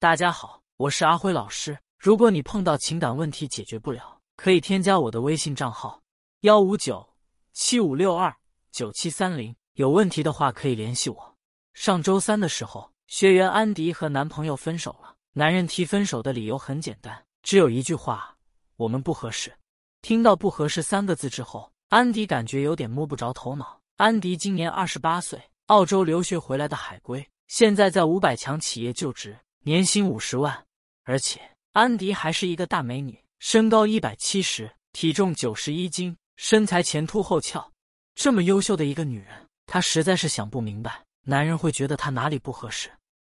大家好，我是阿辉老师。如果你碰到情感问题解决不了，可以添加我的微信账号：幺五九七五六二九七三零。有问题的话可以联系我。上周三的时候，学员安迪和男朋友分手了。男人提分手的理由很简单，只有一句话：我们不合适。听到“不合适”三个字之后，安迪感觉有点摸不着头脑。安迪今年二十八岁，澳洲留学回来的海归，现在在五百强企业就职，年薪五十万。而且安迪还是一个大美女，身高一百七十，体重九十一斤，身材前凸后翘。这么优秀的一个女人，她实在是想不明白。男人会觉得她哪里不合适。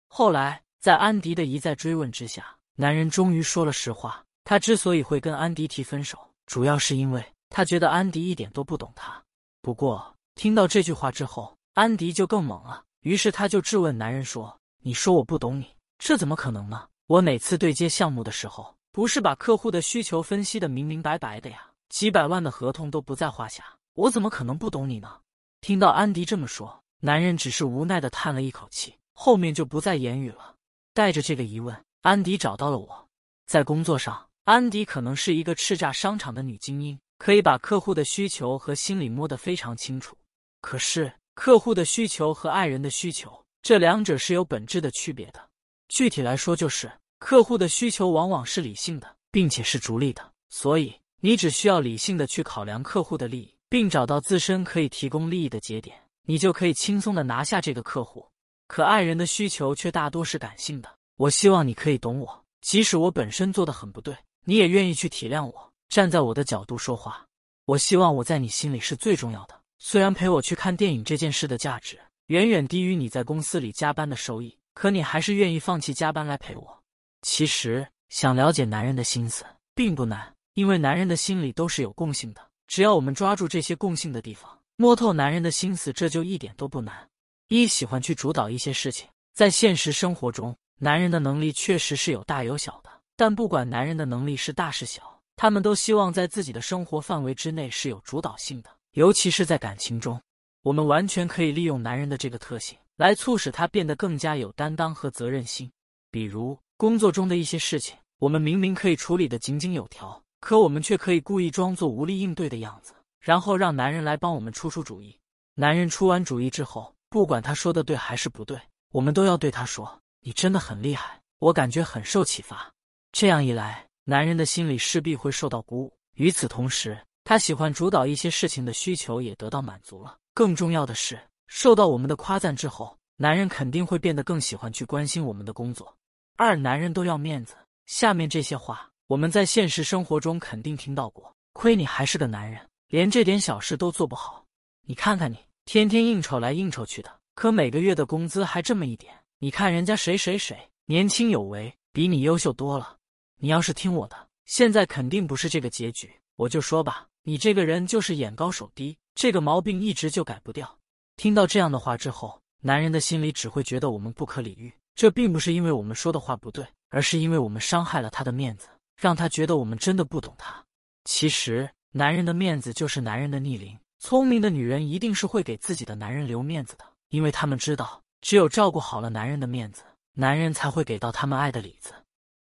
后来，在安迪的一再追问之下，男人终于说了实话。他之所以会跟安迪提分手，主要是因为他觉得安迪一点都不懂他。不过，听到这句话之后，安迪就更猛了。于是，他就质问男人说：“你说我不懂你，这怎么可能呢？我每次对接项目的时候，不是把客户的需求分析的明明白白的呀？几百万的合同都不在话下，我怎么可能不懂你呢？”听到安迪这么说。男人只是无奈的叹了一口气，后面就不再言语了。带着这个疑问，安迪找到了我。在工作上，安迪可能是一个叱咤商场的女精英，可以把客户的需求和心理摸得非常清楚。可是，客户的需求和爱人的需求，这两者是有本质的区别的。具体来说，就是客户的需求往往是理性的，并且是逐利的，所以你只需要理性的去考量客户的利益，并找到自身可以提供利益的节点。你就可以轻松的拿下这个客户，可爱人的需求却大多是感性的。我希望你可以懂我，即使我本身做的很不对，你也愿意去体谅我，站在我的角度说话。我希望我在你心里是最重要的。虽然陪我去看电影这件事的价值远远低于你在公司里加班的收益，可你还是愿意放弃加班来陪我。其实想了解男人的心思并不难，因为男人的心里都是有共性的，只要我们抓住这些共性的地方。摸透男人的心思，这就一点都不难。一喜欢去主导一些事情，在现实生活中，男人的能力确实是有大有小的。但不管男人的能力是大是小，他们都希望在自己的生活范围之内是有主导性的。尤其是在感情中，我们完全可以利用男人的这个特性，来促使他变得更加有担当和责任心。比如工作中的一些事情，我们明明可以处理的井井有条，可我们却可以故意装作无力应对的样子。然后让男人来帮我们出出主意。男人出完主意之后，不管他说的对还是不对，我们都要对他说：“你真的很厉害，我感觉很受启发。”这样一来，男人的心里势必会受到鼓舞。与此同时，他喜欢主导一些事情的需求也得到满足了。更重要的是，受到我们的夸赞之后，男人肯定会变得更喜欢去关心我们的工作。二男人都要面子。下面这些话，我们在现实生活中肯定听到过。亏你还是个男人。连这点小事都做不好，你看看你，天天应酬来应酬去的，可每个月的工资还这么一点。你看人家谁谁谁年轻有为，比你优秀多了。你要是听我的，现在肯定不是这个结局。我就说吧，你这个人就是眼高手低，这个毛病一直就改不掉。听到这样的话之后，男人的心里只会觉得我们不可理喻。这并不是因为我们说的话不对，而是因为我们伤害了他的面子，让他觉得我们真的不懂他。其实。男人的面子就是男人的逆鳞。聪明的女人一定是会给自己的男人留面子的，因为他们知道，只有照顾好了男人的面子，男人才会给到他们爱的里子。